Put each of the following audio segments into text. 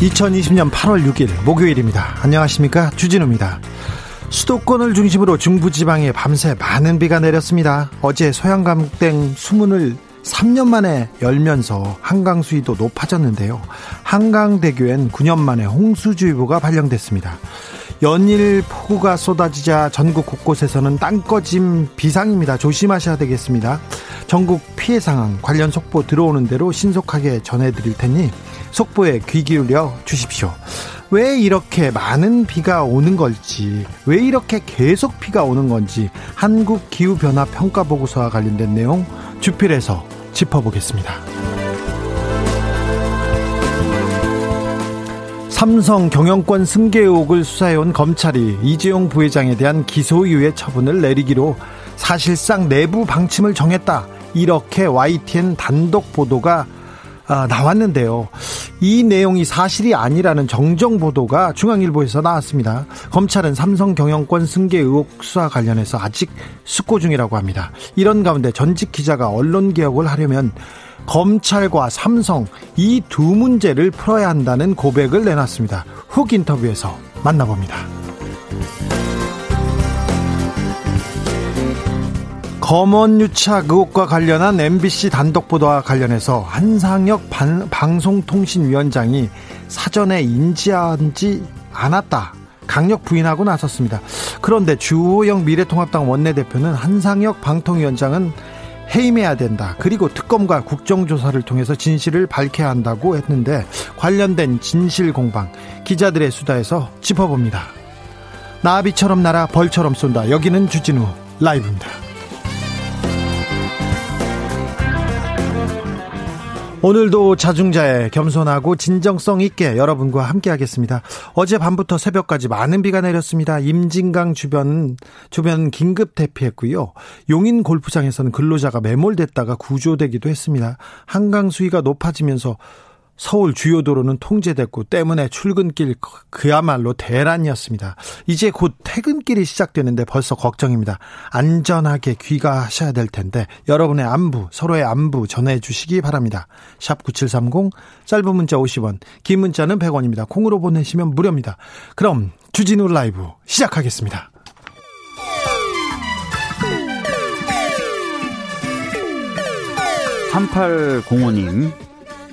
2020년 8월 6일 목요일입니다. 안녕하십니까? 주진우입니다. 수도권을 중심으로 중부지방에 밤새 많은 비가 내렸습니다. 어제 소양강땡 수문을 3년 만에 열면서 한강 수위도 높아졌는데요. 한강대교엔 9년 만에 홍수주의보가 발령됐습니다. 연일 폭우가 쏟아지자 전국 곳곳에서는 땅꺼짐 비상입니다. 조심하셔야 되겠습니다. 전국 피해 상황 관련 속보 들어오는 대로 신속하게 전해드릴 테니 속보에 귀 기울여 주십시오. 왜 이렇게 많은 비가 오는 걸지, 왜 이렇게 계속 비가 오는 건지 한국 기후 변화 평가 보고서와 관련된 내용 주필에서 짚어보겠습니다. 삼성 경영권 승계 의혹을 수사해온 검찰이 이재용 부회장에 대한 기소유예 처분을 내리기로 사실상 내부 방침을 정했다. 이렇게 YTN 단독 보도가 아, 나왔는데요. 이 내용이 사실이 아니라는 정정 보도가 중앙일보에서 나왔습니다. 검찰은 삼성 경영권 승계 의혹 수사 관련해서 아직 숙고 중이라고 합니다. 이런 가운데 전직 기자가 언론 개혁을 하려면 검찰과 삼성 이 두 문제를 풀어야 한다는 고백을 내놨습니다. 훅 인터뷰에서 만나봅니다. 검언 유착 의혹과 관련한 MBC 단독 보도와 관련해서 한상혁 반, 방송통신위원장이 사전에 인지하지 않았다. 강력 부인하고 나섰습니다. 그런데 주호영 미래통합당 원내대표는 한상혁 방통위원장은 해임해야 된다. 그리고 특검과 국정조사를 통해서 진실을 밝혀야 한다고 했는데 관련된 진실 공방 기자들의 수다에서 짚어봅니다. 나비처럼 날아 벌처럼 쏜다. 여기는 주진우 라이브입니다. 오늘도 자중자애 겸손하고 진정성 있게 여러분과 함께 하겠습니다. 어제 밤부터 새벽까지 많은 비가 내렸습니다. 임진강 주변 주변 긴급 대피했고요. 용인 골프장에서는 근로자가 매몰됐다가 구조되기도 했습니다. 한강 수위가 높아지면서 서울 주요 도로는 통제됐고 때문에 출근길 그야말로 대란이었습니다. 이제 곧 퇴근길이 시작되는데 벌써 걱정입니다. 안전하게 귀가하셔야 될 텐데 여러분의 안부, 서로의 안부 전해 주시기 바랍니다. 샵 9730 짧은 문자 50원, 긴 문자는 100원입니다. 콩으로 보내시면 무료입니다. 그럼 주진우 라이브 시작하겠습니다. 삼팔공호님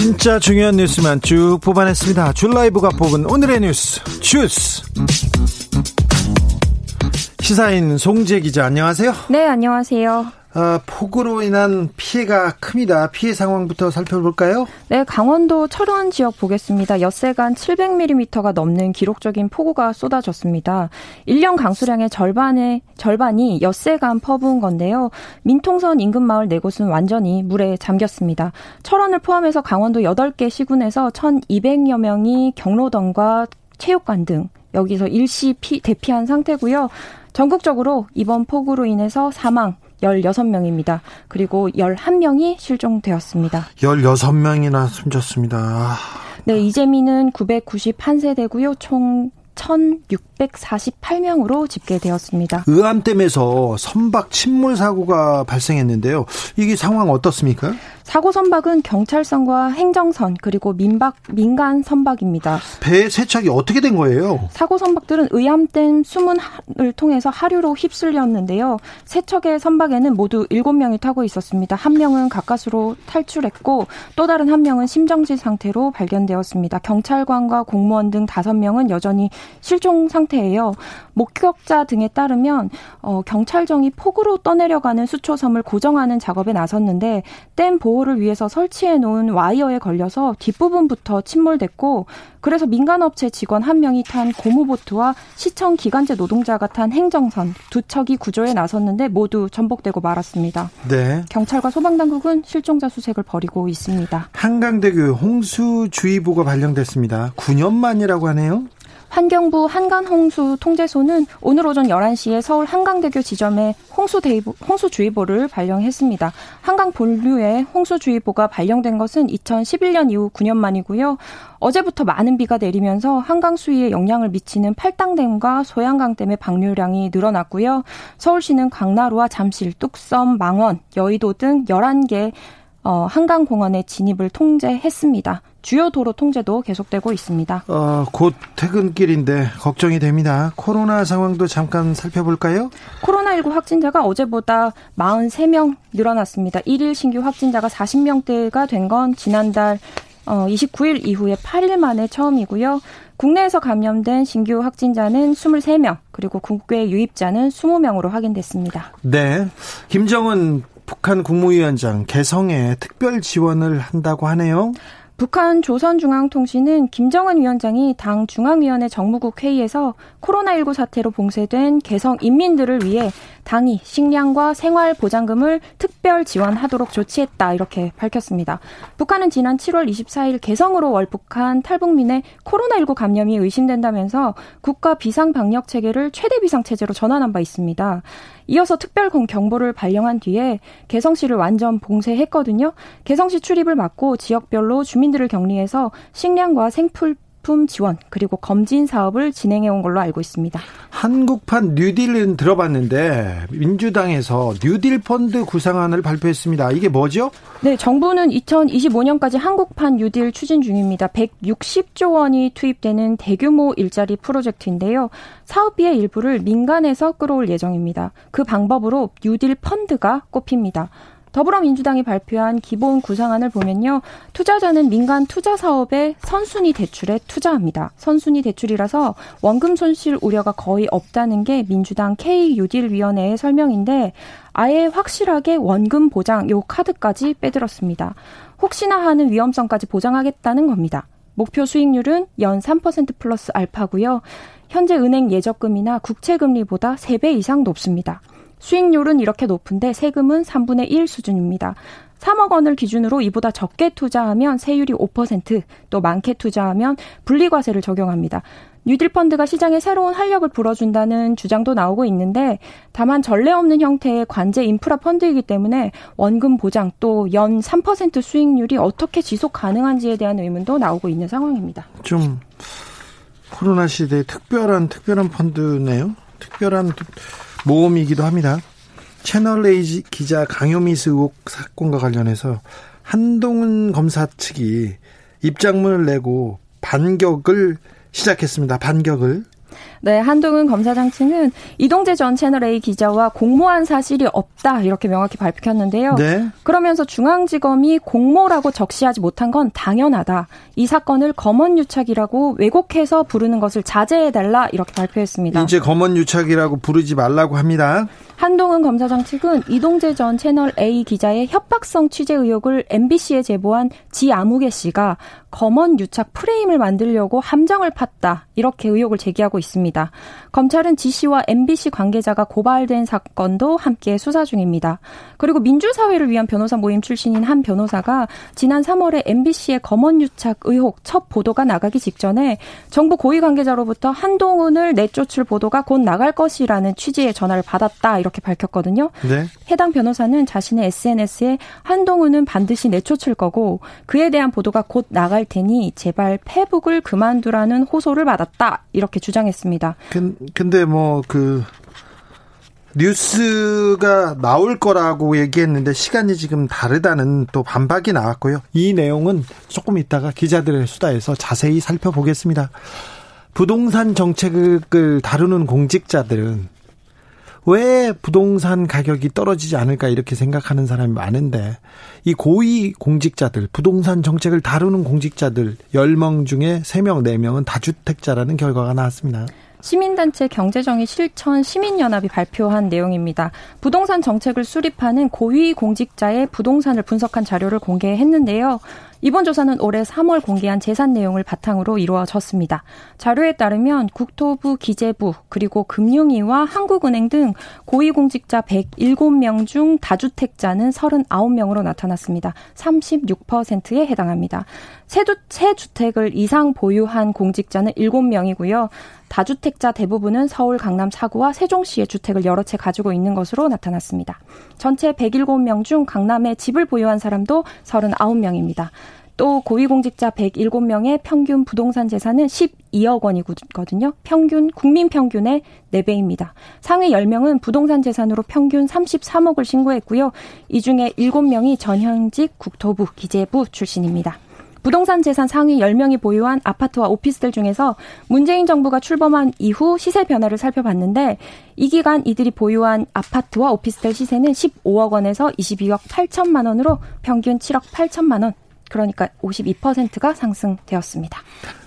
진짜 중요한 뉴스만 쭉 뽑아냈습니다. 줄 라이브가 뽑은 오늘의 뉴스 주스. 시사인 송재 기자 안녕하세요. 네 안녕하세요. 어, 폭우로 인한 피해가 큽니다. 피해 상황부터 살펴볼까요? 네, 강원도 철원 지역 보겠습니다. 엿새간 700mm가 넘는 기록적인 폭우가 쏟아졌습니다. 1년 강수량의 절반의 절반이 엿새간 퍼부은 건데요. 민통선 인근 마을 네 곳은 완전히 물에 잠겼습니다. 철원을 포함해서 강원도 8개 시군에서 1,200여 명이 경로당과 체육관 등 여기서 일시 피, 대피한 상태고요. 전국적으로 이번 폭우로 인해서 사망 16명입니다. 그리고 11명이 실종되었습니다. 16명이나 숨졌습니다. 네, 이재민은 991세대고요. 총 1,648명으로 집계되었습니다. 의암댐에서 선박 침몰 사고가 발생했는데요. 이게 상황 어떻습니까? 사고 선박은 경찰선과 행정선 그리고 민박 민간 선박입니다. 배 세척이 어떻게 된 거예요? 사고 선박들은 의암댐 수문을 통해서 하류로 휩쓸렸는데요. 세척의 선박에는 모두 7명이 타고 있었습니다. 한 명은 가까스로 탈출했고 또 다른 한 명은 심정지 상태로 발견되었습니다. 경찰관과 공무원 등 5명은 여전히 실종 상태예요. 목격자 등에 따르면 어, 경찰정이 폭우로 떠내려가는 수초섬을 고정하는 작업에 나섰는데 댐 보호 를 위해서 설치해 놓은 와이어에 걸려서 뒷부분부터 침몰됐고 그래서 민간업체 직원 한 명이 탄 고무보트와 시청 기관제 노동자가 탄 행정선 두 척이 구조에 나섰는데 모두 전복되고 말았습니다. 네. 경찰과 소방당국은 실종자 수색을 벌이고 있습니다. 한강대교 홍수주의보가 발령됐습니다. 9년 만이라고 하네요. 환경부 한간홍수 통제소는 오늘 오전 11시에 서울 한강대교 지점에 홍수대이보, 홍수주의보를 발령했습니다. 한강 본류에 홍수주의보가 발령된 것은 2011년 이후 9년 만이고요. 어제부터 많은 비가 내리면서 한강 수위에 영향을 미치는 팔당댐과 소양강댐의 방류량이 늘어났고요. 서울시는 강나루와 잠실, 뚝섬, 망원, 여의도 등 11개 어, 한강공원의 진입을 통제했습니다. 주요 도로 통제도 계속되고 있습니다. 어, 곧 퇴근길인데 걱정이 됩니다. 코로나 상황도 잠깐 살펴볼까요? 코로나19 확진자가 어제보다 43명 늘어났습니다. 1일 신규 확진자가 40명대가 된 건 지난달 29일 어, 이후에 8일 만에 처음이고요. 국내에서 감염된 신규 확진자는 23명, 그리고 국외 유입자는 20명으로 확인됐습니다. 네. 김정은 북한 국무위원장 개성에 특별 지원을 한다고 하네요. 북한 조선중앙통신은 김정은 위원장이 당 중앙위원회 정무국 회의에서 코로나19 사태로 봉쇄된 개성 인민들을 위해 당이 식량과 생활 보장금을 특별 지원하도록 조치했다 이렇게 밝혔습니다. 북한은 지난 7월 24일 개성으로 월북한 탈북민의 코로나19 감염이 의심된다면서 국가 비상 방역 체계를 최대 비상 체제로 전환한 바 있습니다. 이어서 특별 경보를 발령한 뒤에 개성시를 완전 봉쇄했거든요. 개성시 출입을 막고 지역별로 주민들을 격리해서 식량과 생풀 품 지원 그리고 검진 사업을 진행해 온 걸로 알고 있습니다. 한국판 뉴딜은 들어봤는데 민주당에서 뉴딜 펀드 구상안을 발표했습니다. 이게 뭐죠? 네, 정부는 2025년까지 한국판 뉴딜 추진 중입니다. 160조 원이 투입되는 대규모 일자리 프로젝트인데요. 사업비의 일부를 민간에서 끌어올 예정입니다. 그 방법으로 뉴딜 펀드가 꼽힙니다. 더불어민주당이 발표한 기본 구상안을 보면요. 투자자는 민간 투자 사업에 선순위 대출에 투자합니다. 선순위 대출이라서 원금 손실 우려가 거의 없다는 게 민주당 K유딜 위원회의 설명인데 아예 확실하게 원금 보장 요 카드까지 빼들었습니다. 혹시나 하는 위험성까지 보장하겠다는 겁니다. 목표 수익률은 연 3% 플러스 알파고요. 현재 은행 예적금이나 국채 금리보다 3배 이상 높습니다. 수익률은 이렇게 높은데 세금은 3분의 1 수준입니다. 3억 원을 기준으로 이보다 적게 투자하면 세율이 5%, 또 많게 투자하면 분리과세를 적용합니다. 뉴딜 펀드가 시장에 새로운 활력을 불어준다는 주장도 나오고 있는데 다만 전례 없는 형태의 관제 인프라 펀드이기 때문에 원금 보장 또 연 3% 수익률이 어떻게 지속 가능한지에 대한 의문도 나오고 있는 상황입니다. 좀 코로나 시대에 특별한 특별한 펀드네요. 특별한 모험이기도 합니다. 채널 A 기자 강요미스 의혹 사건과 관련해서 한동훈 검사 측이 입장문을 내고 반격을 시작했습니다. 반격을. 네, 한동훈 검사장 측은 이동재 전 채널A 기자와 공모한 사실이 없다 이렇게 명확히 밝혔는데요. 네. 그러면서 중앙지검이 공모라고 적시하지 못한 건 당연하다. 이 사건을 검언유착이라고 왜곡해서 부르는 것을 자제해달라 이렇게 발표했습니다. 이제 검언유착이라고 부르지 말라고 합니다. 한동훈 검사장 측은 이동재 전 채널 A 기자의 협박성 취재 의혹을 MBC에 제보한 지아무개 씨가 검언 유착 프레임을 만들려고 함정을 팠다. 이렇게 의혹을 제기하고 있습니다. 검찰은 지 씨와 MBC 관계자가 고발된 사건도 함께 수사 중입니다. 그리고 민주사회를 위한 변호사 모임 출신인 한 변호사가 지난 3월에 MBC의 검언 유착 의혹 첫 보도가 나가기 직전에 정부 고위 관계자로부터 한동훈을 내쫓을 보도가 곧 나갈 것이라는 취지의 전화를 받았다. 이렇게 이렇게 밝혔거든요. 네. 해당 변호사는 자신의 SNS에 한동훈은 반드시 내쫓을 거고 그에 대한 보도가 곧 나갈 테니 제발 페북을 그만두라는 호소를 받았다 이렇게 주장했습니다. 근데 뭐 그 뉴스가 나올 거라고 얘기했는데 시간이 지금 다르다는 또 반박이 나왔고요. 이 내용은 조금 있다가 기자들의 수다에서 자세히 살펴보겠습니다. 부동산 정책을 다루는 공직자들은 왜 부동산 가격이 떨어지지 않을까 이렇게 생각하는 사람이 많은데 이 고위 공직자들 부동산 정책을 다루는 공직자들 10명 중에 3명 4명은 다주택자라는 결과가 나왔습니다. 시민단체 경제정의 실천 시민연합이 발표한 내용입니다. 부동산 정책을 수립하는 고위 공직자의 부동산을 분석한 자료를 공개했는데요. 이번 조사는 올해 3월 공개한 재산 내용을 바탕으로 이루어졌습니다. 자료에 따르면 국토부, 기재부, 그리고 금융위와 한국은행 등 고위공직자 107명 중 다주택자는 39명으로 나타났습니다. 36%에 해당합니다. 새 주택을 이상 보유한 공직자는 7명이고요. 다주택자 대부분은 서울 강남 4구와 세종시의 주택을 여러 채 가지고 있는 것으로 나타났습니다. 전체 107명 중 강남에 집을 보유한 사람도 39명입니다. 또 고위공직자 107명의 평균 부동산 재산은 12억 원이거든요. 평균 국민 평균의 4배입니다. 상위 10명은 부동산 재산으로 평균 33억을 신고했고요. 이 중에 7명이 전현직 국토부 기재부 출신입니다. 부동산 재산 상위 10명이 보유한 아파트와 오피스들 중에서 문재인 정부가 출범한 이후 시세 변화를 살펴봤는데 이 기간 이들이 보유한 아파트와 오피스텔 시세는 15억 원에서 22억 8천만 원으로 평균 7억 8천만 원 그러니까 52%가 상승되었습니다.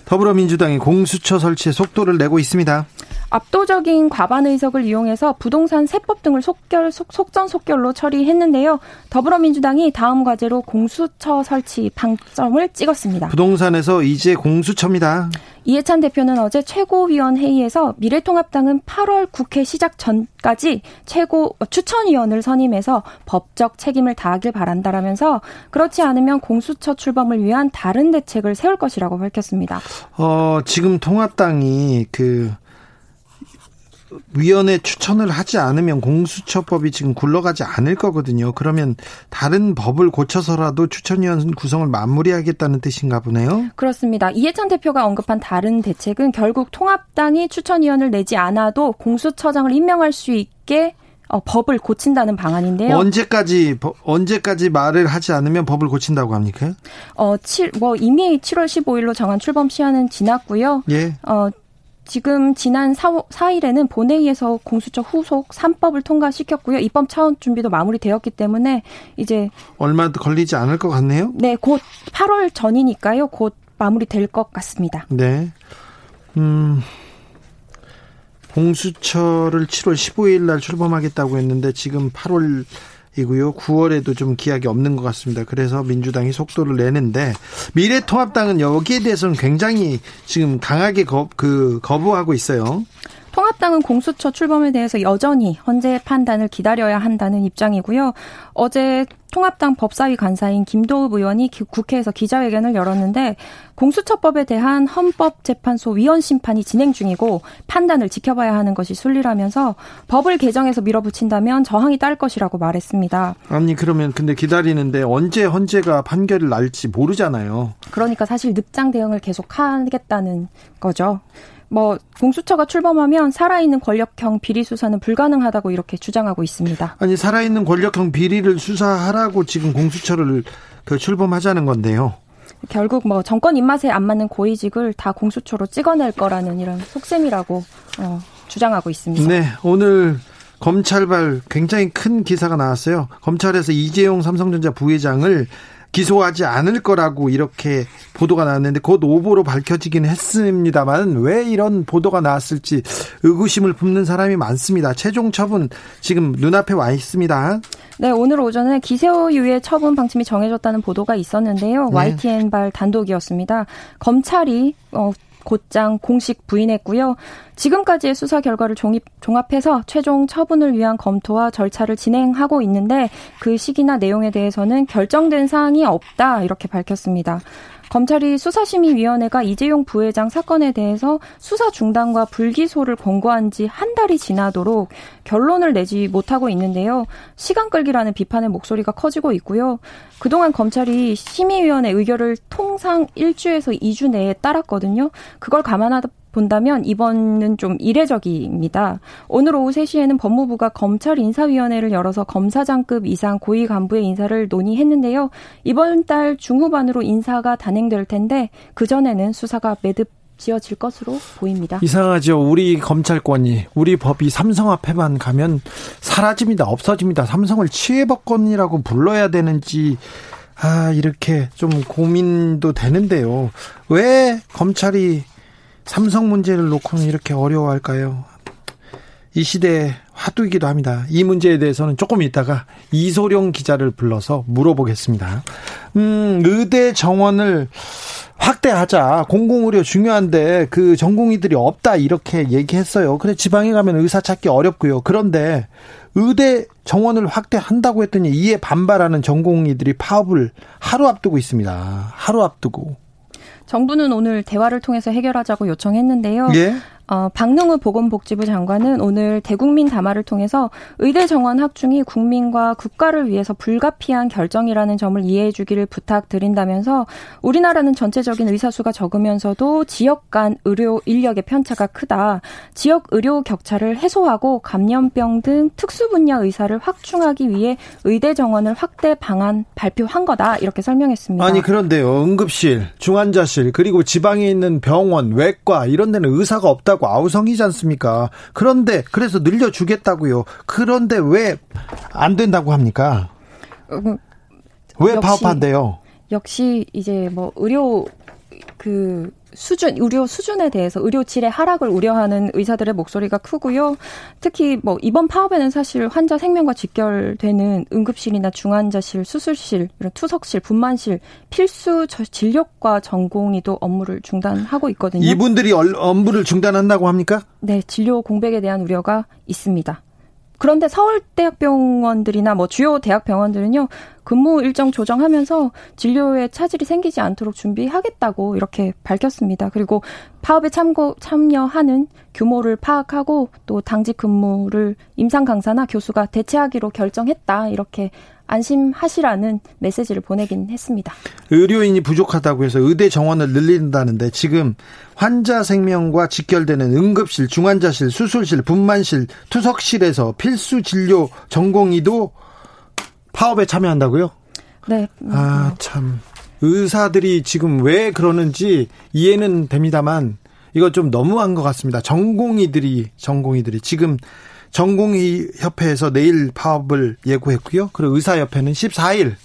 더불어민주당이 공수처 설치에 속도를 내고 있습니다. 압도적인 과반 의석을 이용해서 부동산 세법 등을 속결, 속, 속전속결로 처리했는데요. 더불어민주당이 다음 과제로 공수처 설치 방점을 찍었습니다. 부동산에서 이제 공수처입니다. 이해찬 대표는 어제 최고위원 회의에서 미래통합당은 8월 국회 시작 전까지 최고 추천위원을 선임해서 법적 책임을 다하길 바란다라면서 그렇지 않으면 공수처 출범을 위한 다른 대책을 세울 것이라고 밝혔습니다. 어, 지금 통합당이 그 위원회 추천을 하지 않으면 공수처법이 지금 굴러가지 않을 거거든요. 그러면 다른 법을 고쳐서라도 추천위원 구성을 마무리하겠다는 뜻인가 보네요. 그렇습니다. 이해찬 대표가 언급한 다른 대책은 결국 통합당이 추천위원을 내지 않아도 공수처장을 임명할 수 있게 어, 법을 고친다는 방안인데요. 언제까지 언제까지 말을 하지 않으면 법을 고친다고 합니까? 어, 7, 뭐 이미 7월 15일로 정한 출범 시한은 지났고요. 예. 어, 지금 지난 4, 4일에는 본회의에서 공수처 후속 3법을 통과시켰고요. 입법 차원 준비도 마무리되었기 때문에 이제 얼마 걸리지 않을 것 같네요. 네, 곧 8월 전이니까요. 곧 마무리될 것 같습니다. 네. 음. 공수처를 7월 15일 날 출범하겠다고 했는데 지금 8월 이고요. 9월에도 좀 기약이 없는 것 같습니다. 그래서 민주당이 속도를 내는데 미래통합당은 여기에 대해서는 굉장히 지금 강하게 거, 그 거부하고 있어요. 통합당은 공수처 출범에 대해서 여전히 헌재 판단을 기다려야 한다는 입장이고요. 어제 통합당 법사위 간사인 김도읍 의원이 국회에서 기자회견을 열었는데 공수처법에 대한 헌법재판소 위헌 심판이 진행 중이고 판단을 지켜봐야 하는 것이 순리라면서 법을 개정해서 밀어붙인다면 저항이 딸 것이라고 말했습니다. 아니 그러면 근데 기다리는데 언제 헌재가 판결을 날지 모르잖아요. 그러니까 사실 늑장 대응을 계속 하겠다는 거죠. 뭐 공수처가 출범하면 살아있는 권력형 비리 수사는 불가능하다고 이렇게 주장하고 있습니다. 아니 살아있는 권력형 비리를 수사하라고 지금 공수처를 그 출범하자는 건데요. 결국 뭐 정권 입맛에 안 맞는 고위직을 다 공수처로 찍어낼 거라는 이런 속셈이라고 어, 주장하고 있습니다. 네, 오늘 검찰발 굉장히 큰 기사가 나왔어요. 검찰에서 이재용 삼성전자 부회장을 기소하지 않을 거라고 이렇게 보도가 나왔는데 곧 오보로 밝혀지긴 했습니다만 왜 이런 보도가 나왔을지 의구심을 품는 사람이 많습니다. 최종 처분 지금 눈앞에 와 있습니다. 네, 오늘 오전에 기소유예 처분 방침이 정해졌다는 보도가 있었는데요. 네. YTN발 단독이었습니다. 검찰이 어, 곧장 공식 부인했고요. 지금까지의 수사 결과를 종입, 종합해서 최종 처분을 위한 검토와 절차를 진행하고 있는데 그 시기나 내용에 대해서는 결정된 사항이 없다 이렇게 밝혔습니다. 검찰이 수사심의위원회가 이재용 부회장 사건에 대해서 수사 중단과 불기소를 권고한 지 한 달이 지나도록 결론을 내지 못하고 있는데요. 시간 끌기라는 비판의 목소리가 커지고 있고요. 그동안 검찰이 심의위원회 의결을 통상 1주에서 2주 내에 따랐거든요. 그걸 감안하다 본다면 이번은 좀 이례적입니다. 오늘 오후 3시에는 법무부가 검찰 인사위원회를 열어서 검사장급 이상 고위 간부의 인사를 논의했는데요. 이번 달 중후반으로 인사가 단행될 텐데 그전에는 수사가 매듭 지어질 것으로 보입니다. 이상하죠. 우리 검찰권이 우리 법이 삼성 앞에만 가면 사라집니다. 없어집니다. 삼성을 치해법권이라고 불러야 되는지 아 이렇게 좀 고민도 되는데요. 왜 검찰이 삼성 문제를 놓고는 이렇게 어려워할까요? 이 시대의 화두이기도 합니다. 이 문제에 대해서는 조금 있다가 이소룡 기자를 불러서 물어보겠습니다. 음, 의대 정원을 확대하자. 공공의료 중요한데 그 전공의들이 없다 이렇게 얘기했어요. 그래 지방에 가면 의사 찾기 어렵고요. 그런데 의대 정원을 확대한다고 했더니 이에 반발하는 전공의들이 파업을 하루 앞두고 있습니다. 하루 앞두고. 정부는 오늘 대화를 통해서 해결하자고 요청했는데요. 예? 어, 박능우 보건복지부 장관은 오늘 대국민 담화를 통해서 의대 정원 확충이 국민과 국가를 위해서 불가피한 결정이라는 점을 이해해 주기를 부탁드린다면서 우리나라는 전체적인 의사 수가 적으면서도 지역 간 의료 인력의 편차가 크다. 지역 의료 격차를 해소하고 감염병 등 특수 분야 의사를 확충하기 위해 의대 정원을 확대 방안 발표한 거다. 이렇게 설명했습니다. 아니 그런데요. 응급실, 중환자실 그리고 지방에 있는 병원, 외과 이런 데는 의사가 없다 된다고 아우성이지 않습니까? 그런데 그래서 늘려주겠다고요. 그런데 왜 안 된다고 합니까? 음, 왜 파업한대요? 역시 이제 뭐 의료 그 수준, 의료 수준에 대해서 의료 질의 하락을 우려하는 의사들의 목소리가 크고요. 특히 뭐 이번 파업에는 사실 환자 생명과 직결되는 응급실이나 중환자실, 수술실, 이런 투석실, 분만실, 필수 진료과 전공의도 업무를 중단하고 있거든요. 이분들이 업무를 중단한다고 합니까? 네, 진료 공백에 대한 우려가 있습니다. 그런데 서울대학병원들이나 뭐 주요 대학병원들은요 근무 일정 조정하면서 진료에 차질이 생기지 않도록 준비하겠다고 이렇게 밝혔습니다. 그리고 파업에 참고 참여하는 규모를 파악하고 또 당직 근무를 임상 강사나 교수가 대체하기로 결정했다 이렇게 안심하시라는 메시지를 보내긴 했습니다. 의료인이 부족하다고 해서 의대 정원을 늘린다는데 지금 환자 생명과 직결되는 응급실, 중환자실, 수술실, 분만실, 투석실에서 필수 진료 전공의도 파업에 참여한다고요? 네. 아, 참. 의사들이 지금 왜 그러는지 이해는 됩니다만 이거 좀 너무한 것 같습니다. 전공의들이 전공의들이 지금 전공의 협회에서 내일 파업을 예고했고요. 그리고 의사협회는 14일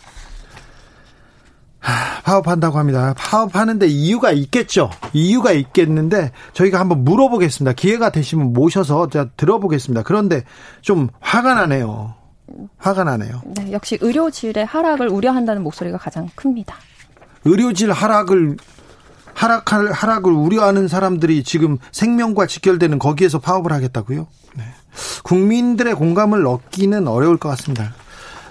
파업한다고 합니다. 파업하는데 이유가 있겠죠. 이유가 있겠는데 저희가 한번 물어보겠습니다. 기회가 되시면 모셔서 제가 들어보겠습니다. 그런데 좀 화가 나네요. 화가 나네요. 네, 역시 의료질의 하락을 우려한다는 목소리가 가장 큽니다. 의료질 하락을 하락할 하락을 우려하는 사람들이 지금 생명과 직결되는 거기에서 파업을 하겠다고요? 네. 국민들의 공감을 얻기는 어려울 것 같습니다.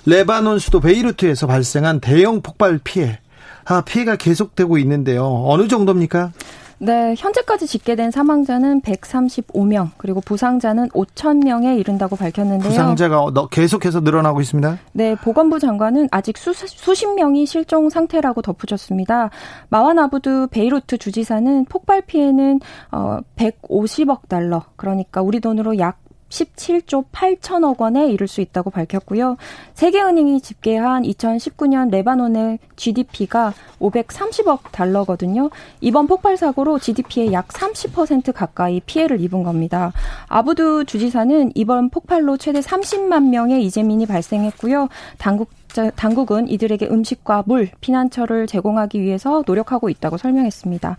레바논 수도 베이루트에서 발생한 대형 폭발 피해. 아, 피해가 계속되고 있는데요. 어느 정도입니까? 네, 현재까지 집계된 사망자는 135명, 그리고 부상자는 5천 명에 이른다고 밝혔는데요. 부상자가 계속해서 늘어나고 있습니다. 네, 보건부 장관은 아직 수, 수십 명이 실종 상태라고 덧붙였습니다. 마완 아부드 베이루트 주지사는 폭발 피해는 어 150억 달러, 그러니까 우리 돈으로 약 17조 8천억 원에 이를 수 있다고 밝혔고요. 세계은행이 집계한 2019년 레바논의 GDP가 530억 달러거든요. 이번 폭발 사고로 GDP의 약 30% 가까이 피해를 입은 겁니다. 아부두 주지사는 이번 폭발로 최대 30만 명의 이재민이 발생했고요. 당국 당국은 이들에게 음식과 물, 피난처를 제공하기 위해서 노력하고 있다고 설명했습니다.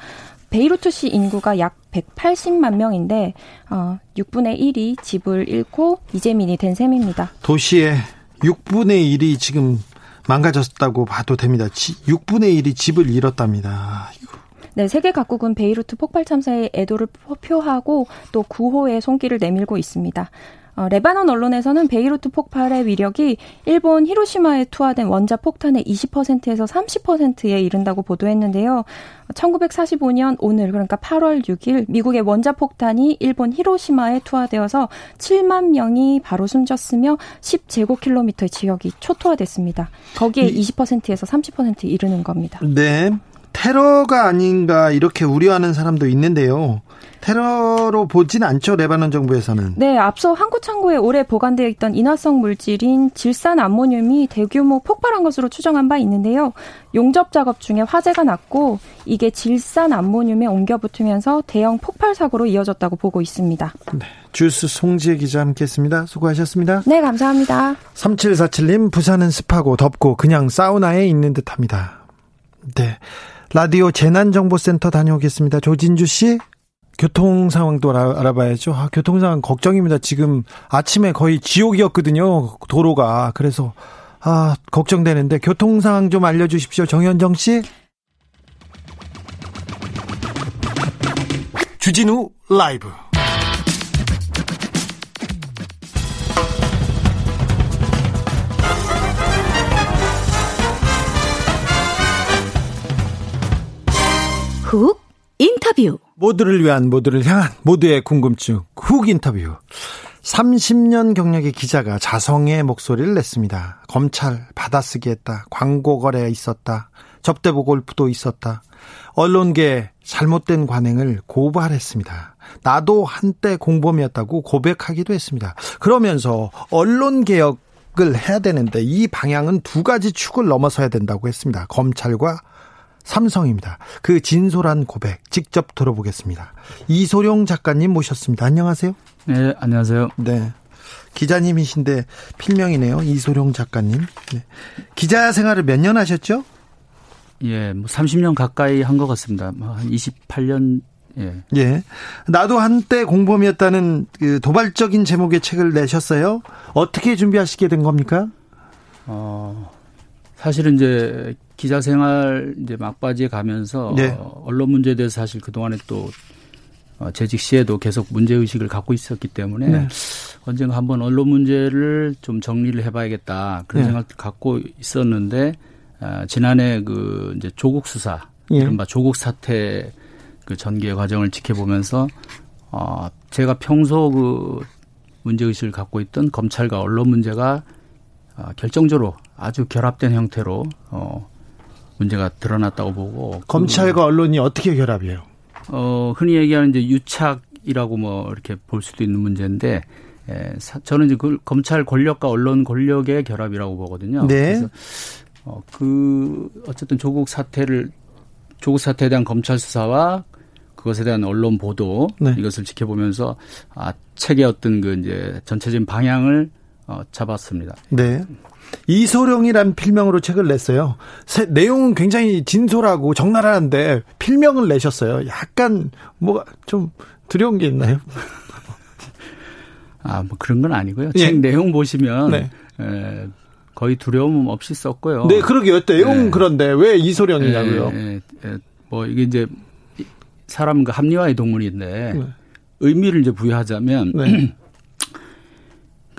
베이루트시 인구가 약 180만 명인데 어, 6분의 1이 집을 잃고 이재민이 된 셈입니다. 도시의 6분의 1이 지금 망가졌다고 봐도 됩니다. 6분의 1이 집을 잃었답니다. 네, 세계 각국은 베이루트 폭발 참사에 애도를 표하고 또 구호에 손길을 내밀고 있습니다. 어, 레바논 언론에서는 베이루트 폭발의 위력이 일본 히로시마에 투하된 원자 폭탄의 20%에서 30%에 이른다고 보도했는데요. 1945년 오늘 그러니까 8월 6일 미국의 원자 폭탄이 일본 히로시마에 투하되어서 7만 명이 바로 숨졌으며 10제곱킬로미터 지역이 초토화됐습니다. 거기에 20%에서 30% 이르는 겁니다. 네. 테러가 아닌가 이렇게 우려하는 사람도 있는데요. 테러로 보진 않죠 레바논 정부에서는. 네, 앞서 한국 창고에 오래 보관되어 있던 인화성 물질인 질산 암모늄이 대규모 폭발한 것으로 추정한 바 있는데요. 용접 작업 중에 화재가 났고 이게 질산 암모늄에 옮겨 붙으면서 대형 폭발 사고로 이어졌다고 보고 있습니다. 네, 주스 송지혜 기자 함께했습니다. 수고하셨습니다. 네, 감사합니다. 3747님 부산은 습하고 덥고 그냥 사우나에 있는 듯합니다. 네. 라디오 재난정보센터 다녀오겠습니다. 조진주 씨. 교통 상황도 알아, 봐야죠 아, 교통 상황 걱정입니다. 지금 아침에 거의 지옥이었거든요. 도로가. 그래서 아, 걱정되는데 교통 상황 좀 알려 주십시오. 정현정 씨. 주진우 라이브. 훅 인터뷰. 모두를 위한 모두를 향한 모두의 궁금증 훅 인터뷰. 30년 경력의 기자가 자성의 목소리를 냈습니다. 검찰 받아쓰기 했다. 광고 거래 있었다. 접대보 골프도 있었다. 언론계 잘못된 관행을 고발했습니다. 나도 한때 공범이었다고 고백하기도 했습니다. 그러면서 언론 개혁을 해야 되는데 이 방향은 두 가지 축을 넘어서야 된다고 했습니다. 검찰과 삼성입니다. 그 진솔한 고백 직접 들어보겠습니다. 이소룡 작가님 모셨습니다. 안녕하세요. 네, 안녕하세요. 네. 기자님이신데 필명이네요. 이소룡 작가님. 네. 기자 생활을 몇 년 하셨죠? 예, 뭐 30년 가까이 한 것 같습니다. 뭐한 28년 예. 예. 나도 한때 공범이었다는 그 도발적인 제목의 책을 내셨어요. 어떻게 준비하시게 된 겁니까? 어, 사실은 이제 기자 생활 이제 막바지에 가면서 네. 어, 언론 문제에 대해서 사실 그동안에 또 어, 재직 시에도 계속 문제 의식을 갖고 있었기 때문에 네. 언젠가 한번 언론 문제를 좀 정리를 해봐야겠다 그런 네. 생각을 갖고 있었는데 어, 지난해 그 이제 조국 수사 예. 이른바 조국 사태 그 전개 과정을 지켜보면서 어 제가 평소 그 문제 의식을 갖고 있던 검찰과 언론 문제가 어, 결정적으로 아주 결합된 형태로 어 문제가 드러났다고 보고 검찰과 언론이 어떻게 결합이에요? 어 흔히 얘기하는 이제 유착이라고 뭐 이렇게 볼 수도 있는 문제인데 에, 사, 저는 이제 그 검찰 권력과 언론 권력의 결합이라고 보거든요. 네. 그래서 어, 그 어쨌든 조국 사태를 조국 사태에 대한 검찰 수사와 그것에 대한 언론 보도 네. 이것을 지켜보면서 아 책의 어떤 그 이제 전체적인 방향을 어, 잡았습니다. 네. 이소룡이란 필명으로 책을 냈어요. 세, 내용은 굉장히 진솔하고 적나라한데 필명을 내셨어요. 약간 뭐좀 두려운 게 있나요? 아, 뭐 그런 건 아니고요. 예. 책 내용 보시면 네. 에, 거의 두려움 없이 썼고요. 네, 그러게요. 내용 네. 그런데 왜 이소룡이냐고요? 네, 네, 뭐 이게 이제 사람과 합리화의 동물인데 네. 의미를 이제 부여하자면 네.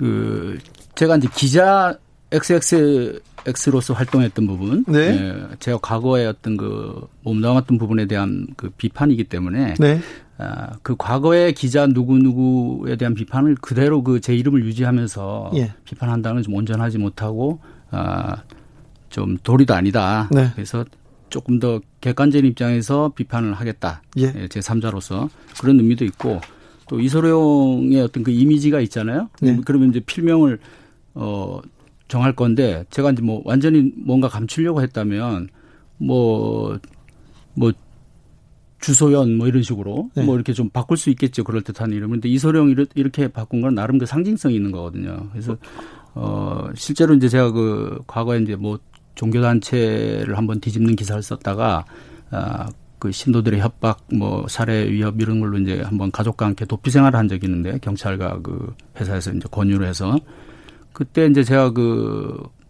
그 제가 이제 기자 XXX로서 활동했던 부분, 네. 예, 제가 과거에 어떤 그 몸담았던 부분에 대한 그 비판이기 때문에 네. 아, 그 과거의 기자 누구 누구에 대한 비판을 그대로 그 제 이름을 유지하면서 예. 비판한다는 좀 온전하지 못하고 아, 좀 도리도 아니다. 네. 그래서 조금 더 객관적인 입장에서 비판을 하겠다. 예. 예제 3자로서 그런 의미도 있고 또 이소룡의 어떤 그 이미지가 있잖아요. 네. 그러면 이제 필명을 어 정할 건데 제가 이제 뭐 완전히 뭔가 감추려고 했다면 뭐뭐 뭐 주소연 뭐 이런 식으로 네. 뭐 이렇게 좀 바꿀 수 있겠죠 그럴 듯한 이름. 근데 이소룡 이렇게 바꾼 건 나름 그 상징성이 있는 거거든요. 그래서 어 실제로 이제 제가 그 과거에 이제 뭐 종교 단체를 한번 뒤집는 기사를 썼다가 아 그 신도들의 협박 뭐 살해 위협 이런 걸로 이제 한번 가족과 함께 도피 생활을 한 적이 있는데 경찰과 그 회사에서 이제 권유를 해서 그때 이제 제가 그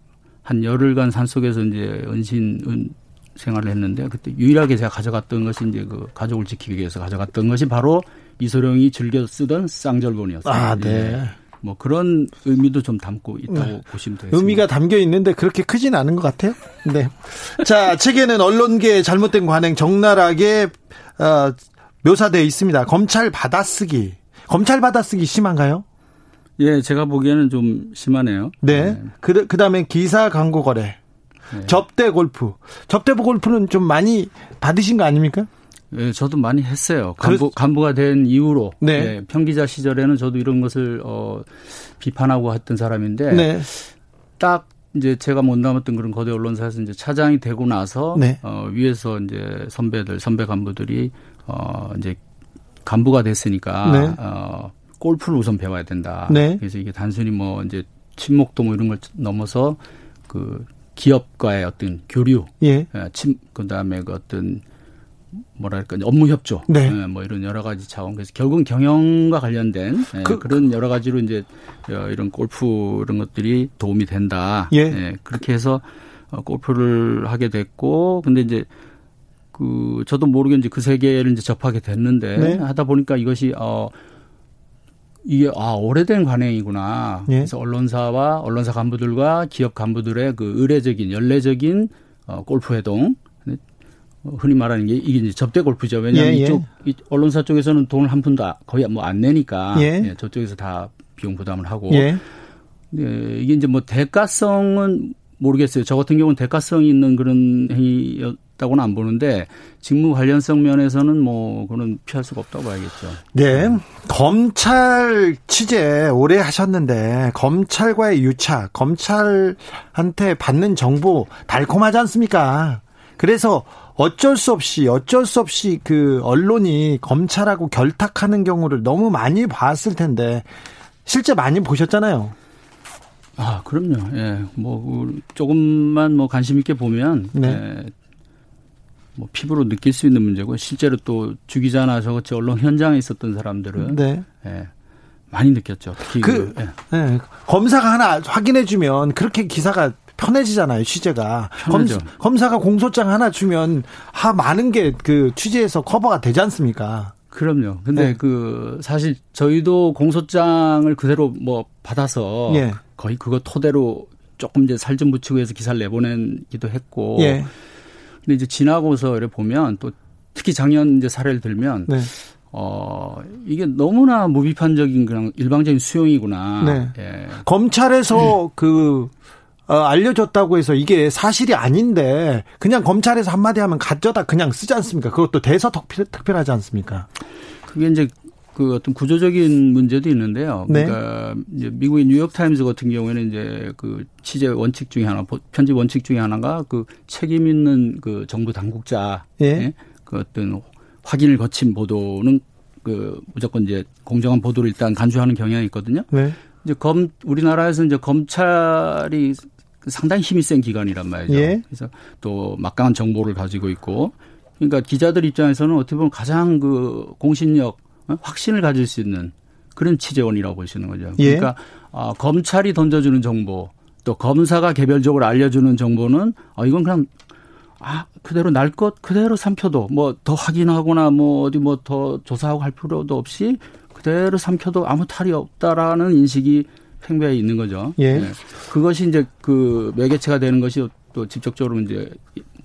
한 열흘간 산 속에서 이제 은신 은 생활을 했는데 그때 유일하게 제가 가져갔던 것이 이제 그 가족을 지키기 위해서 가져갔던 것이 바로 이소룡이 즐겨 쓰던 쌍절본이었어요. 아, 네. 예. 뭐 그런 의미도 좀 담고 있다고 네. 보시면 되겠습니다. 의미가 담겨 있는데 그렇게 크진 않은 것 같아요. 네. 자, 책에는 언론계의 잘못된 관행 적나라하게 어, 묘사되어 있습니다. 검찰 받아쓰기. 검찰 받아쓰기 심한가요? 예, 제가 보기에는 좀 심하네요. 네. 네. 그, 그 다음에 기사 광고 거래. 네. 접대 골프. 접대 골프는 좀 많이 받으신 거 아닙니까? 예, 저도 많이 했어요. 간부, 간부가 된 이후로. 네. 예, 평기자 시절에는 저도 이런 것을, 어, 비판하고 했던 사람인데. 네. 딱 이제 제가 못 남았던 그런 거대 언론사에서 이제 차장이 되고 나서. 네. 어, 위에서 이제 선배들, 선배 간부들이, 어, 이제 간부가 됐으니까. 네. 어, 골프를 우선 배워야 된다. 네. 그래서 이게 단순히 뭐 이제 친목도 뭐 이런 걸 넘어서 그 기업과의 어떤 교류, 예. 예 침, 그 다음에 그 어떤 뭐랄까 업무 협조, 네. 예, 뭐 이런 여러 가지 차원 그래서 결국은 경영과 관련된 예, 그, 런 여러 가지로 이제 어, 이런 골프 이런 것들이 도움이 된다. 예. 예. 그렇게 해서 어, 골프를 하게 됐고, 근데 이제 그 저도 모르게 이제 그 세계를 이제 접하게 됐는데 네. 하다 보니까 이것이 어 이게 아 오래된 관행이구나. 예. 그래서 언론사와 언론사 간부들과 기업 간부들의 그 의례적인 연례적인 어, 골프 회동 어, 흔히 말하는 게 이게 이제 접대 골프죠. 왜냐하면 예, 예. 이쪽 이 언론사 쪽에서는 돈을 한 푼도 거의 뭐 안 내니까 예. 예. 저쪽에서 다 비용 부담을 하고 예. 네, 이게 이제 뭐 대가성은 모르겠어요. 저 같은 경우는 대가성이 있는 그런 행위였. 있다고는 안 보는데 직무 관련성 면에서는 뭐 그거는 피할 수가 없다고 봐야겠죠. 네. 검찰 취재 오래 하셨는데 검찰과의 유착, 검찰한테 받는 정보 달콤하지 않습니까? 그래서 어쩔 수 없이 어쩔 수 없이 그 언론이 검찰하고 결탁하는 경우를 너무 많이 봤을 텐데 실제 많이 보셨잖아요. 아, 그럼요. 예. 뭐 조금만 뭐 관심 있게 보면 네. 예, 뭐 피부로 느낄 수 있는 문제고 실제로 또 주기자나 저같이 언론 현장에 있었던 사람들은 네. 예, 많이 느꼈죠. 특히 그, 그 예. 예. 검사가 하나 확인해 주면 그렇게 기사가 편해지잖아요 취재가 검, 검사 가 공소장 하나 주면 하 많은 게 그 취재에서 커버가 되지 않습니까? 그럼요. 근데 네. 그 사실 저희도 공소장을 그대로 뭐 받아서 예. 거의 그거 토대로 조금 이제 살 좀 붙이고 해서 기사를 내보내기도 했고 예. 근데 이제 지나고서 이렇게 보면 또 특히 작년 이제 사례를 들면 네. 어, 이게 너무나 무비판적인 그냥 일방적인 수용이구나. 네. 예. 검찰에서 음. 그, 어, 알려줬다고 해서 이게 사실이 아닌데 그냥 검찰에서 한마디 하면 가져다 그냥 쓰지 않습니까? 그것도 대서특별하지 않습니까? 그게 이제 그 어떤 구조적인 문제도 있는데요. 네. 그러니까 이제 미국의 뉴욕 타임즈 같은 경우에는 이제 그 취재 원칙 중에 하나, 편집 원칙 중에 하나가 그 책임 있는 그 정부 당국자 예. 그 어떤 확인을 거친 보도는 그 무조건 이제 공정한 보도를 일단 간주하는 경향이 있거든요. 네. 이제 검 우리나라에서 이제 검찰이 상당히 힘이 센 기관이란 말이죠. 예. 그래서 또 막강한 정보를 가지고 있고 그러니까 기자들 입장에서는 어떻게 보면 가장 그 공신력 어? 확신을 가질 수 있는 그런 취재원이라고 보시는 거죠. 예. 그러니까 어, 검찰이 던져주는 정보 또 검사가 개별적으로 알려주는 정보는 어, 이건 그냥 아 그대로 날 것 그대로 삼켜도 뭐 더 확인하거나 뭐 어디 뭐 더 조사하고 할 필요도 없이 그대로 삼켜도 아무 탈이 없다라는 인식이 팽배해 있는 거죠. 예. 네. 그것이 이제 그 매개체가 되는 것이 또 직접적으로 이제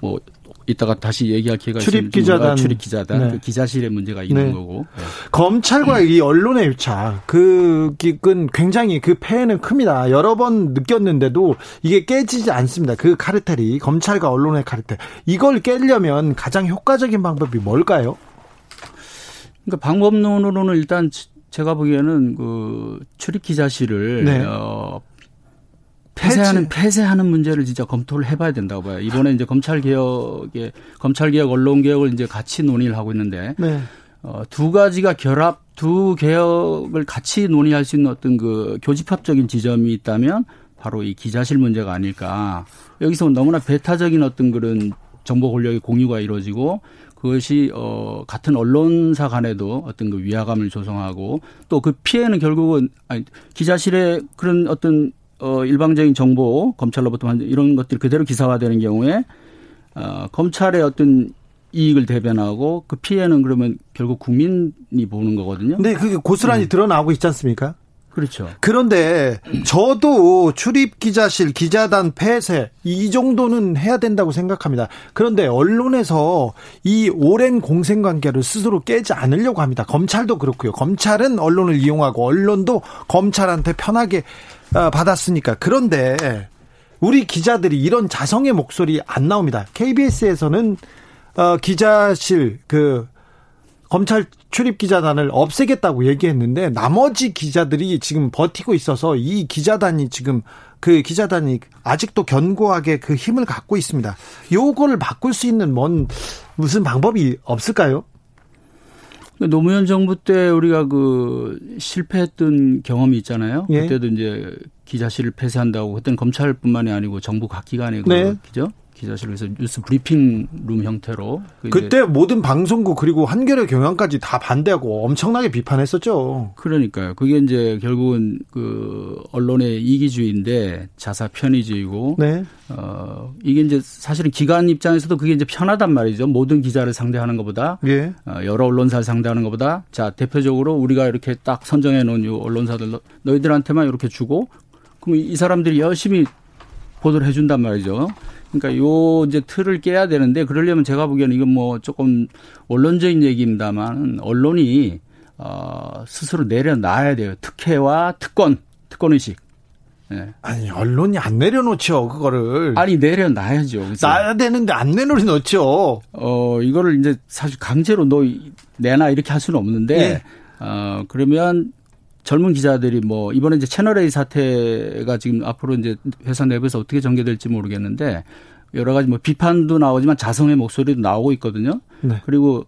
뭐 이따가 다시 얘기할 기회가 출입 기자단 출입 기자단 네. 그 기자실의 문제가 있는 네. 거고 네. 검찰과 이 언론의 유착 그건 굉장히 그 폐해는 큽니다. 여러 번 느꼈는데도 이게 깨지지 않습니다. 그 카르텔이 검찰과 언론의 카르텔 이걸 깨려면 가장 효과적인 방법이 뭘까요? 그러니까 방법론으로는 일단 제가 보기에는 그 출입 기자실을 네. 어, 폐쇄하는 폐쇄하는 문제를 진짜 검토를 해봐야 된다고 봐요. 이번에 이제 검찰 개혁에 검찰 개혁, 언론 개혁을 이제 같이 논의를 하고 있는데 네. 어, 두 가지가 결합, 두 개혁을 같이 논의할 수 있는 어떤 그 교집합적인 지점이 있다면 바로 이 기자실 문제가 아닐까. 여기서 너무나 배타적인 어떤 그런 정보 권력의 공유가 이루어지고 그것이 어 같은 언론사 간에도 어떤 그 위화감을 조성하고 또 그 피해는 결국은 아니 기자실의 그런 어떤 어, 일방적인 정보, 검찰로부터 이런 것들이 그대로 기사화되는 경우에 어, 검찰의 어떤 이익을 대변하고 그 피해는 그러면 결국 국민이 보는 거거든요. 네, 그게 고스란히 네. 드러나고 있지 않습니까? 그렇죠. 그런데 저도 출입 기자실, 기자단 폐쇄 이 정도는 해야 된다고 생각합니다. 그런데 언론에서 이 오랜 공생 관계를 스스로 깨지 않으려고 합니다. 검찰도 그렇고요. 검찰은 언론을 이용하고 언론도 검찰한테 편하게 어, 받았으니까. 그런데 우리 기자들이 이런 자성의 목소리 안 나옵니다. KBS에서는 어, 기자실 그 검찰 출입 기자단을 없애겠다고 얘기했는데 나머지 기자들이 지금 버티고 있어서 이 기자단이 지금 그 기자단이 아직도 견고하게 그 힘을 갖고 있습니다. 요거를 바꿀 수 있는 뭔 무슨 방법이 없을까요? 노무현 정부 때 우리가 그 실패했던 경험이 있잖아요. 예. 그때도 이제 기자실을 폐쇄한다고 그때는 검찰뿐만이 아니고 정부 각 기관에 그 네. 기자실에서 뉴스 브리핑 룸 형태로 그 그때 모든 방송국 그리고 한겨레 경향까지 다 반대하고 엄청나게 비판했었죠. 그러니까요. 그게 이제 결국은 그 언론의 이기주의인데 자사 편의주의고 네. 어 이게 이제 사실은 기관 입장에서도 그게 이제 편하단 말이죠. 모든 기자를 상대하는 것보다 예. 어, 여러 언론사를 상대하는 것보다 자 대표적으로 우리가 이렇게 딱 선정해 놓은 이 언론사들 너희들한테만 이렇게 주고 그럼 이 사람들이 열심히 보도를 해준단 말이죠. 그러니까 요 이제 틀을 깨야 되는데 그러려면 제가 보기에는 이건 뭐 조금 원론적인 얘기입니다만 언론이 어 스스로 내려놔야 돼요. 특혜와 특권, 특권 의식. 네. 아니 언론이 안 내려놓죠 그거를 아니 내려놔야죠 놔야 되는데 안 내려놓죠 어 이거를 이제 사실 강제로 너 내놔 이렇게 할 수는 없는데 네. 어 그러면 젊은 기자들이 뭐 이번에 이제 채널 A 사태가 지금 앞으로 이제 회사 내부에서 어떻게 전개될지 모르겠는데 여러 가지 뭐 비판도 나오지만 자성의 목소리도 나오고 있거든요. 네. 그리고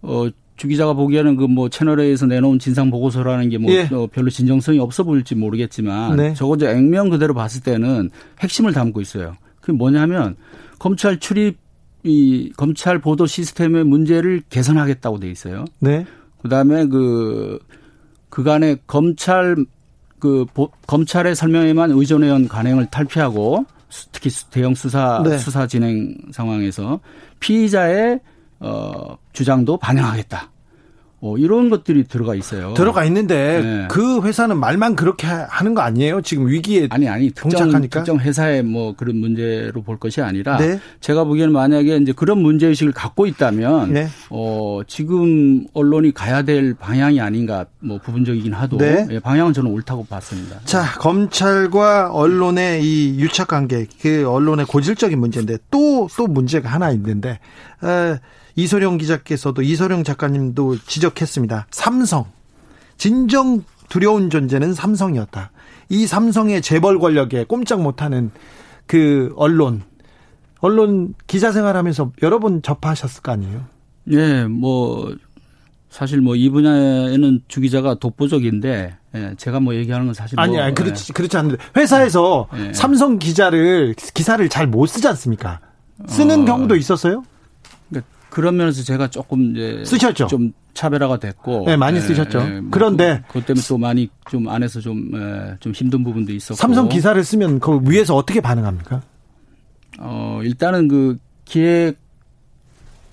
어 주 기자가 보기에는 그 뭐 채널 A에서 내놓은 진상 보고서라는 게뭐 예. 어, 별로 진정성이 없어 보일지 모르겠지만 네. 적어도 액면 그대로 봤을 때는 핵심을 담고 있어요. 그게 뭐냐면 검찰 출입 이 검찰 보도 시스템의 문제를 개선하겠다고 돼 있어요. 네. 그다음에 그 그간의 검찰 그 검찰의 설명에만 의존해온 관행을 탈피하고 특히 대형 수사 네. 수사 진행 상황에서 피의자의 어 주장도 반영하겠다. 어, 이런 것들이 들어가 있어요. 들어가 있는데 네. 그 회사는 말만 그렇게 하는 거 아니에요? 지금 위기에 아니 아니 특정 특정 회사의 뭐 그런 문제로 볼 것이 아니라 네. 제가 보기에는 만약에 이제 그런 문제 의식을 갖고 있다면 네. 어, 지금 언론이 가야 될 방향이 아닌가 뭐 부분적이긴 하도 네. 예, 방향은 저는 옳다고 봤습니다. 자 검찰과 언론의 이 유착 관계 그 언론의 고질적인 문제인데 또또 또 문제가 하나 있는데. 에, 이소룡 기자께서도 이소룡 작가님도 지적했습니다. 삼성 진정 두려운 존재는 삼성이었다. 이 삼성의 재벌 권력에 꼼짝 못하는 그 언론 언론 기자 생활하면서 여러 번 접하셨을 거 아니에요? 예, 뭐 사실 뭐 이 분야에는 주 기자가 독보적인데 예, 제가 뭐 얘기하는 건 사실 아니, 뭐, 아니 그렇지 예. 그렇지 않는데 회사에서 예. 삼성 기자를 기사를 잘 못 쓰지 않습니까? 쓰는 어, 경우도 있었어요? 그런 면에서 제가 조금 이제 쓰셨죠. 좀 차별화가 됐고 네, 많이 예, 쓰셨죠. 예, 뭐 그런데 그, 것 때문에 또 많이 좀 안에서 좀좀 예, 좀 힘든 부분도 있었고 삼성 기사를 쓰면 그 위에서 어떻게 반응합니까? 어, 일단은 그 기획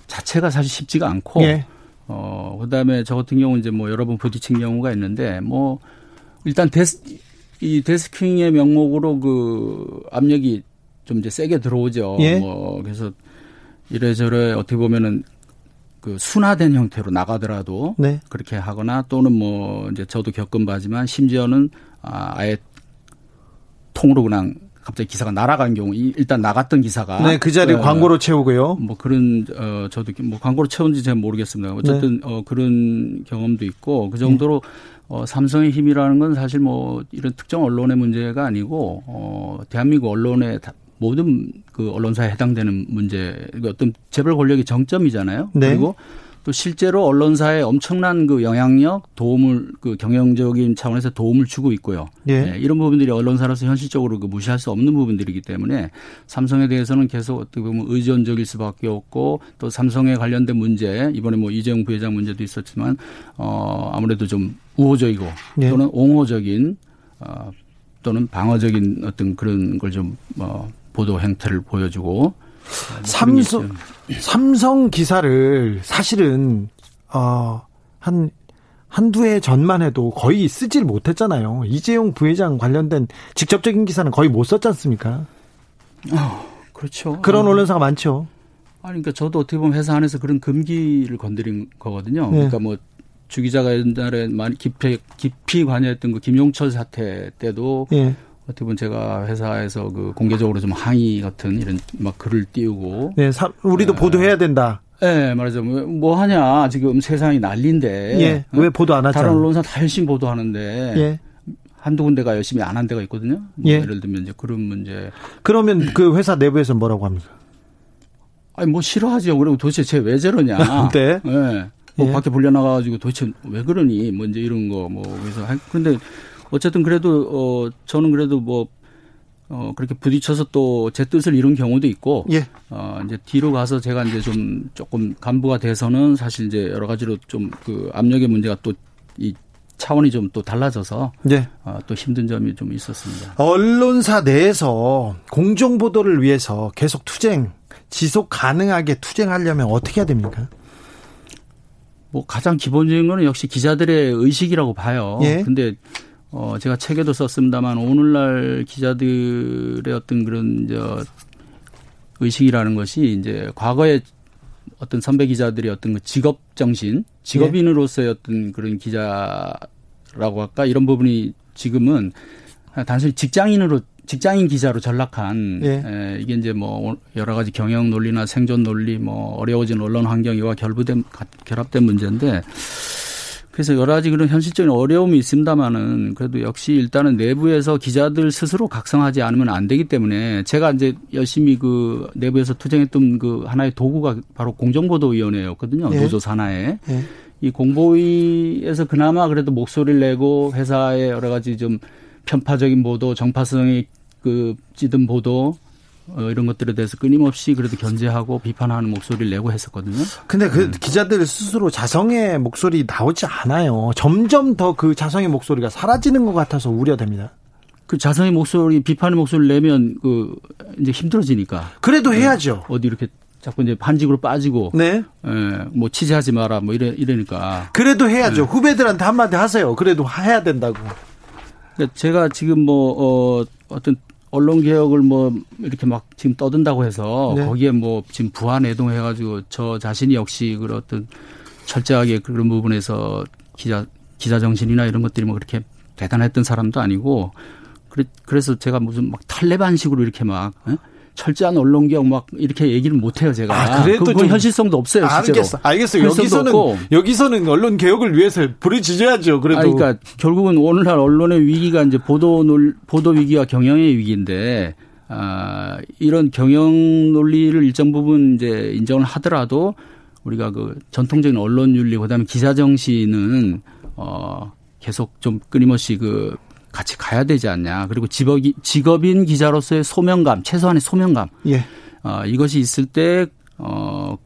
자체가 사실 쉽지가 않고 예. 어, 그다음에 저 같은 경우 이제 뭐 여러 번 부딪힌 경우가 있는데 뭐 일단 데스 이 데스킹의 명목으로 그 압력이 좀 이제 세게 들어오죠. 예. 뭐 그래서 이래저래 어떻게 보면은 그 순화된 형태로 나가더라도 네. 그렇게 하거나 또는 뭐 이제 저도 겪은 바지만 심지어는 아, 아예 통으로 그냥 갑자기 기사가 날아간 경우 일단 나갔던 기사가 네, 그 자리 어, 광고로 채우고요. 뭐 그런 어 저도 뭐 광고로 채운지 잘 모르겠습니다. 어쨌든 네. 어 그런 경험도 있고 그 정도로 어 삼성의 힘이라는 건 사실 뭐 이런 특정 언론의 문제가 아니고 어 대한민국 언론의 모든 그 언론사에 해당되는 문제, 어떤 재벌 권력의 정점이잖아요. 네. 그리고 또 실제로 언론사에 엄청난 그 영향력, 도움을 그 경영적인 차원에서 도움을 주고 있고요. 예. 네, 이런 부분들이 언론사로서 현실적으로 그 무시할 수 없는 부분들이기 때문에 삼성에 대해서는 계속 어떻게 보면 의존적일 수밖에 없고 또 삼성에 관련된 문제 이번에 뭐 이재용 부회장 문제도 있었지만 어 아무래도 좀 우호적이고 예. 또는 옹호적인 어 또는 방어적인 어떤 그런 걸좀뭐 보도 행태를 보여주고 삼성 삼성 기사를 사실은 어한 한두 해 전만 해도 거의 쓰질 못했잖아요. 이재용 부회장 관련된 직접적인 기사는 거의 못 썼지 않습니까? 어, 그렇죠. 그런 어. 언론사가 많죠. 아니, 그러니까 저도 어떻게 보면 회사 안에서 그런 금기를 건드린 거거든요. 네. 그러니까 뭐 주 기자가 옛날에 많이 깊이, 깊이 관여했던 그 김용철 사태 때도 네. 어떻게 보면 제가 회사에서 그 공개적으로 좀 항의 같은 이런 막 글을 띄우고. 네, 사, 우리도 네. 보도해야 된다. 네, 말하자면 뭐 하냐 지금 세상이 난리인데. 예. 왜 보도 안 하죠? 다른 언론사 다 열심히 보도하는데. 예. 한두 군데가 열심히 안 한 데가 있거든요. 뭐 예. 예를 들면 이제 그런 문제. 그러면 그 회사 내부에서 뭐라고 합니까? 아니 뭐 싫어하죠. 그리고 도대체 쟤 왜 저러냐. 네. 네. 뭐 예. 밖에 불려나가가지고 도대체 왜 그러니? 뭐 이제 이런 거 뭐 그래서 그런데 어쨌든 그래도 어 저는 그래도 뭐 어, 그렇게 부딪혀서 또 제 뜻을 이룬 경우도 있고, 예. 어, 이제 뒤로 가서 제가 이제 좀 조금 간부가 돼서는 사실 이제 여러 가지로 좀 그 압력의 문제가 또 이 차원이 좀 또 달라져서 예. 어, 또 힘든 점이 좀 있었습니다. 언론사 내에서 공정 보도를 위해서 계속 투쟁, 지속 가능하게 투쟁하려면 어떻게 해야 됩니까? 뭐 가장 기본적인 거는 역시 기자들의 의식이라고 봐요. 예. 근데 어, 제가 책에도 썼습니다만 오늘날 기자들의 어떤 그런 저 의식이라는 것이 이제 과거에 어떤 선배 기자들이 어떤 그 직업 정신, 직업인으로서의 어떤 그런 기자라고 할까 이런 부분이 지금은 단순히 직장인으로 직장인 기자로 전락한 예. 에, 이게 이제 뭐 여러 가지 경영 논리나 생존 논리 뭐 어려워진 언론 환경과 결부된 결합된 문제인데 그래서 여러 가지 그런 현실적인 어려움이 있습니다만은 그래도 역시 일단은 내부에서 기자들 스스로 각성하지 않으면 안 되기 때문에 제가 이제 열심히 그 내부에서 투쟁했던 그 하나의 도구가 바로 공정보도위원회였거든요. 네. 노조 산하에. 네. 이 공보위에서 그나마 그래도 목소리를 내고 회사의 여러 가지 좀 편파적인 보도, 정파성이 그 찌든 보도 어, 이런 것들에 대해서 끊임없이 그래도 견제하고 비판하는 목소리를 내고 했었거든요. 근데 그 네. 기자들 스스로 자성의 목소리 나오지 않아요. 점점 더 그 자성의 목소리가 사라지는 것 같아서 우려됩니다. 그 자성의 목소리, 비판의 목소리를 내면 그 이제 힘들어지니까. 그래도 네. 해야죠. 어디 이렇게 자꾸 이제 반직으로 빠지고. 네. 예, 뭐 취재하지 마라 뭐 이래 이러니까. 그래도 해야죠. 네. 후배들한테 한마디 하세요. 그래도 해야 된다고. 그러니까 제가 지금 뭐 어, 어떤 언론 개혁을 뭐 이렇게 막 지금 떠든다고 해서 네. 거기에 뭐 지금 부안 애동해가지고 저 자신이 역시 그런 어떤 철저하게 그런 부분에서 기자 기자 정신이나 이런 것들이 뭐 그렇게 대단했던 사람도 아니고 그래서 제가 무슨 막 탈레반식으로 이렇게 막 에? 철저한 언론개혁 막 이렇게 얘기를 못 해요 제가. 아, 그래도 그건 현실성도 없어요 아, 실제로. 알겠어. 알겠어요. 여기서는 없고. 여기서는 언론 개혁을 위해서 부르짖어야죠. 그래도. 아, 그러니까 결국은 오늘날 언론의 위기가 이제 보도 논 보도 위기와 경영의 위기인데 아, 이런 경영 논리를 일정 부분 이제 인정을 하더라도 우리가 그 전통적인 언론 윤리 그다음에 기자 정신은 어 계속 좀 끊임없이 그 같이 가야 되지 않냐. 그리고 직업, 직업인 기자로서의 소명감, 최소한의 소명감. 예. 어, 이것이 있을 때, 어,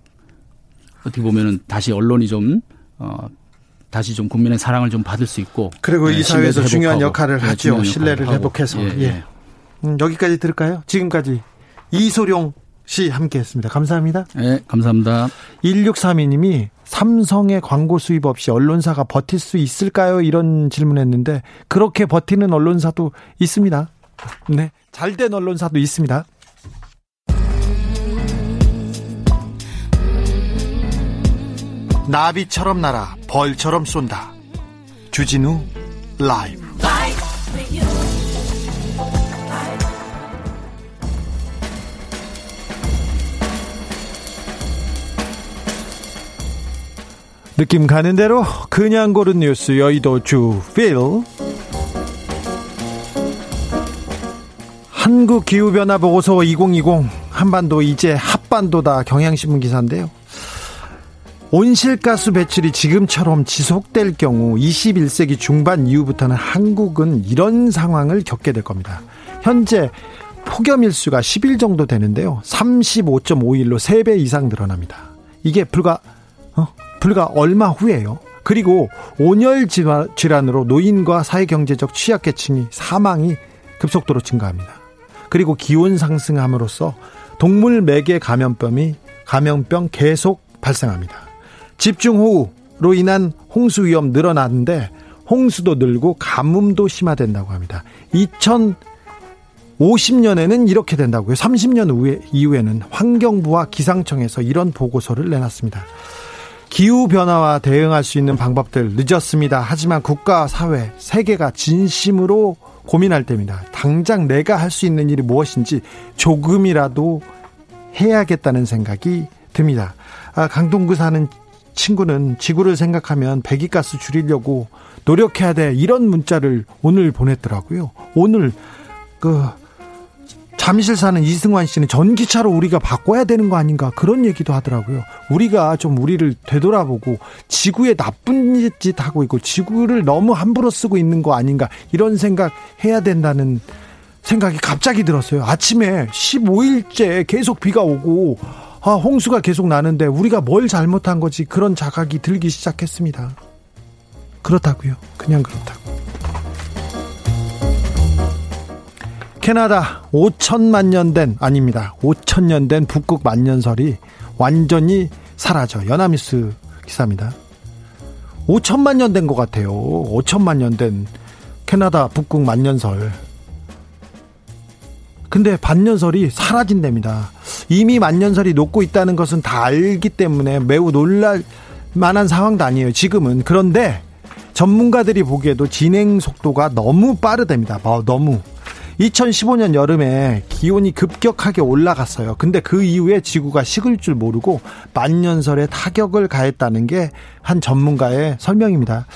어떻게 보면은 다시 언론이 좀, 어, 다시 좀 국민의 사랑을 좀 받을 수 있고. 그리고 네, 이 사회에서 중요한 역할을 네, 하죠. 신뢰를 회복해서. 예. 예. 예. 음, 여기까지 들을까요? 지금까지 이소룡 씨 함께 했습니다. 감사합니다. 네, 감사합니다. 1632님이 삼성의 광고 수입 없이 언론사가 버틸 수 있을까요? 이런 질문했는데 그렇게 버티는 언론사도 있습니다. 네, 잘 된 언론사도 있습니다. 나비처럼 날아 벌처럼 쏜다. 주진우 라이브. 느낌 가는 대로 그냥 고른 뉴스 여의도 주필 한국 기후변화 보고서 2020 한반도 이제 합반도다 경향신문 기사인데요. 온실가스 배출이 지금처럼 지속될 경우 21세기 중반 이후부터는 한국은 이런 상황을 겪게 될 겁니다. 현재 폭염일수가 10일 정도 되는데요. 35.5일로 3배 이상 늘어납니다. 이게 불과 어? 불과 얼마 후에요. 그리고 온열 질환으로 노인과 사회경제적 취약계층이 사망이 급속도로 증가합니다. 그리고 기온 상승함으로써 동물 매개 감염병이 감염병 계속 발생합니다. 집중호우, 로 인한 홍수 위험 늘어나는데 홍수도 늘고 가뭄도 심화된다고 합니다. 2050년에는 이렇게 된다고요. 30년 이후에는 환경부와 기상청에서 이런 보고서를 내놨습니다. 기후 변화와 대응할 수 있는 방법들 늦었습니다. 하지만 국가, 사회, 세계가 진심으로 고민할 때입니다. 당장 내가 할 수 있는 일이 무엇인지 조금이라도 해야겠다는 생각이 듭니다. 아, 강동구 사는 친구는 지구를 생각하면 배기가스 줄이려고 노력해야 돼 이런 문자를 오늘 보냈더라고요. 오늘 그 잠실 사는 이승환 씨는 전기차로 우리가 바꿔야 되는 거 아닌가 그런 얘기도 하더라고요. 우리가 좀 우리를 되돌아보고 지구에 나쁜 짓 하고 있고 지구를 너무 함부로 쓰고 있는 거 아닌가 이런 생각 해야 된다는 생각이 갑자기 들었어요. 아침에 15일째 계속 비가 오고 아, 홍수가 계속 나는데 우리가 뭘 잘못한 거지 그런 자각이 들기 시작했습니다. 그렇다고요. 그냥 그렇다고. 캐나다 5천만 년 된 아닙니다. 5천 년 된 북극 만년설이 완전히 사라져. 연합뉴스 기사입니다. 5천만 년 된 것 같아요. 5천만 년 된 캐나다 북극 만년설. 근데 반년설이 사라진답니다. 이미 만년설이 녹고 있다는 것은 다 알기 때문에 매우 놀랄 만한 상황도 아니에요. 지금은. 그런데 전문가들이 보기에도 진행 속도가 너무 빠르답니다. 어, 너무. 2015년 여름에 기온이 급격하게 올라갔어요. 근데 그 이후에 지구가 식을 줄 모르고 만년설에 타격을 가했다는 게 한 전문가의 설명입니다.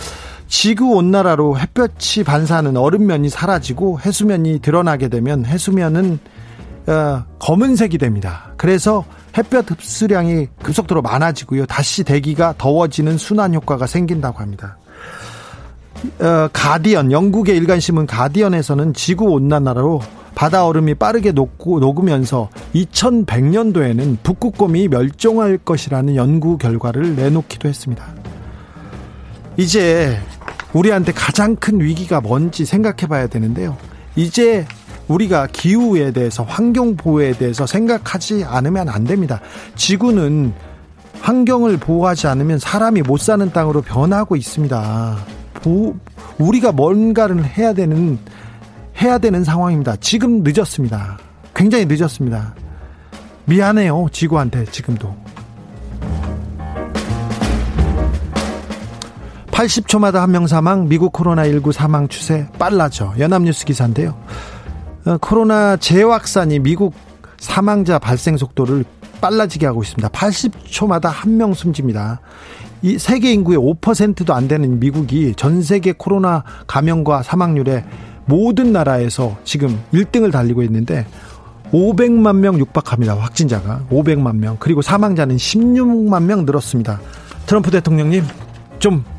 지구 온난화로 햇볕이 반사하는 얼음면이 사라지고 해수면이 드러나게 되면 해수면은 어, 검은색이 됩니다. 그래서 햇볕 흡수량이 급속도로 많아지고요. 다시 대기가 더워지는 순환 효과가 생긴다고 합니다. 어, 가디언 영국의 일간 신문 가디언에서는 지구 온난화로 바다 얼음이 빠르게 녹고 녹으면서 2100년도에는 북극곰이 멸종할 것이라는 연구 결과를 내놓기도 했습니다. 이제 우리한테 가장 큰 위기가 뭔지 생각해 봐야 되는데요. 이제 우리가 기후에 대해서 환경 보호에 대해서 생각하지 않으면 안 됩니다. 지구는 환경을 보호하지 않으면 사람이 못 사는 땅으로 변하고 있습니다. 보, 우리가 뭔가를 해야 되는 해야 되는 상황입니다. 지금 늦었습니다. 굉장히 늦었습니다. 미안해요. 지구한테 지금도. 80초마다 한 명 사망, 미국 코로나19 사망 추세 빨라져. 연합뉴스 기사인데요. 어, 코로나 재확산이 미국 사망자 발생 속도를 빨라지게 하고 있습니다. 80초마다 한 명 숨집니다. 이 세계 인구의 5%도 안 되는 미국이 전 세계 코로나 감염과 사망률에 모든 나라에서 지금 1등을 달리고 있는데 500만 명 육박합니다. 확진자가 500만 명. 그리고 사망자는 16만 명 늘었습니다. 트럼프 대통령님 좀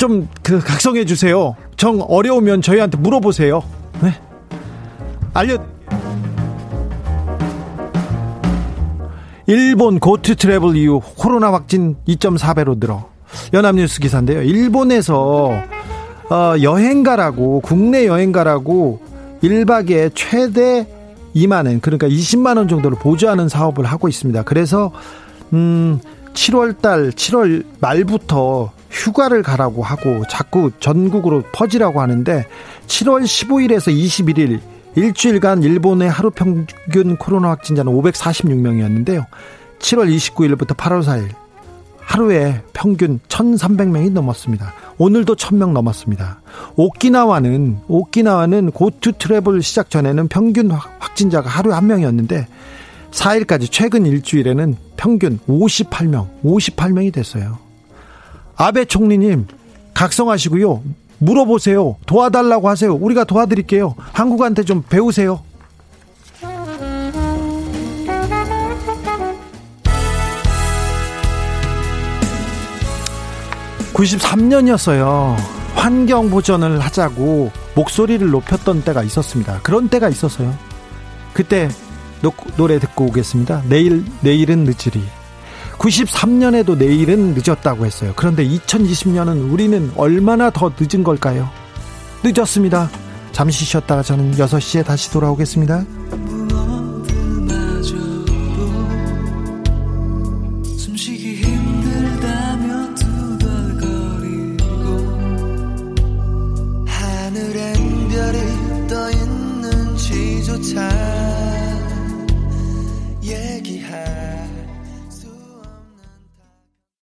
좀 그 각성해 주세요. 정 어려우면 저희한테 물어보세요. 네. 알려 일본 고트 트래블 이후 코로나 확진 2.4배로 늘어. 연합뉴스 기사인데요. 일본에서 어, 여행가라고 국내 여행가라고 1박에 최대 2만 원 그러니까 20만 원 정도를 보조하는 사업을 하고 있습니다. 그래서 음 7월 달 7월 말부터 휴가를 가라고 하고 자꾸 전국으로 퍼지라고 하는데 7월 15일에서 21일 일주일간 일본의 하루 평균 코로나 확진자는 546명이었는데요. 7월 29일부터 8월 4일 하루에 평균 1,300명이 넘었습니다. 오늘도 1,000명 넘었습니다. 오키나와는 오키나와는 고투 트래블 시작 전에는 평균 확진자가 하루에 한 명이었는데 4일까지 최근 일주일에는 평균 58명, 58명이 됐어요. 아베 총리님 각성하시고요. 물어보세요. 도와달라고 하세요. 우리가 도와드릴게요. 한국한테 좀 배우세요. (93년이었어요) 환경 보전을 하자고 목소리를 높였던 때가 있었습니다 그런 때가 있었어요 그때 노래 듣고 오겠습니다 내일 내일은 늦으리 93년에도 내일은 늦었다고 했어요. 그런데 2020년은 우리는 얼마나 더 늦은 걸까요? 늦었습니다. 잠시 쉬었다가 저는 6시에 다시 돌아오겠습니다.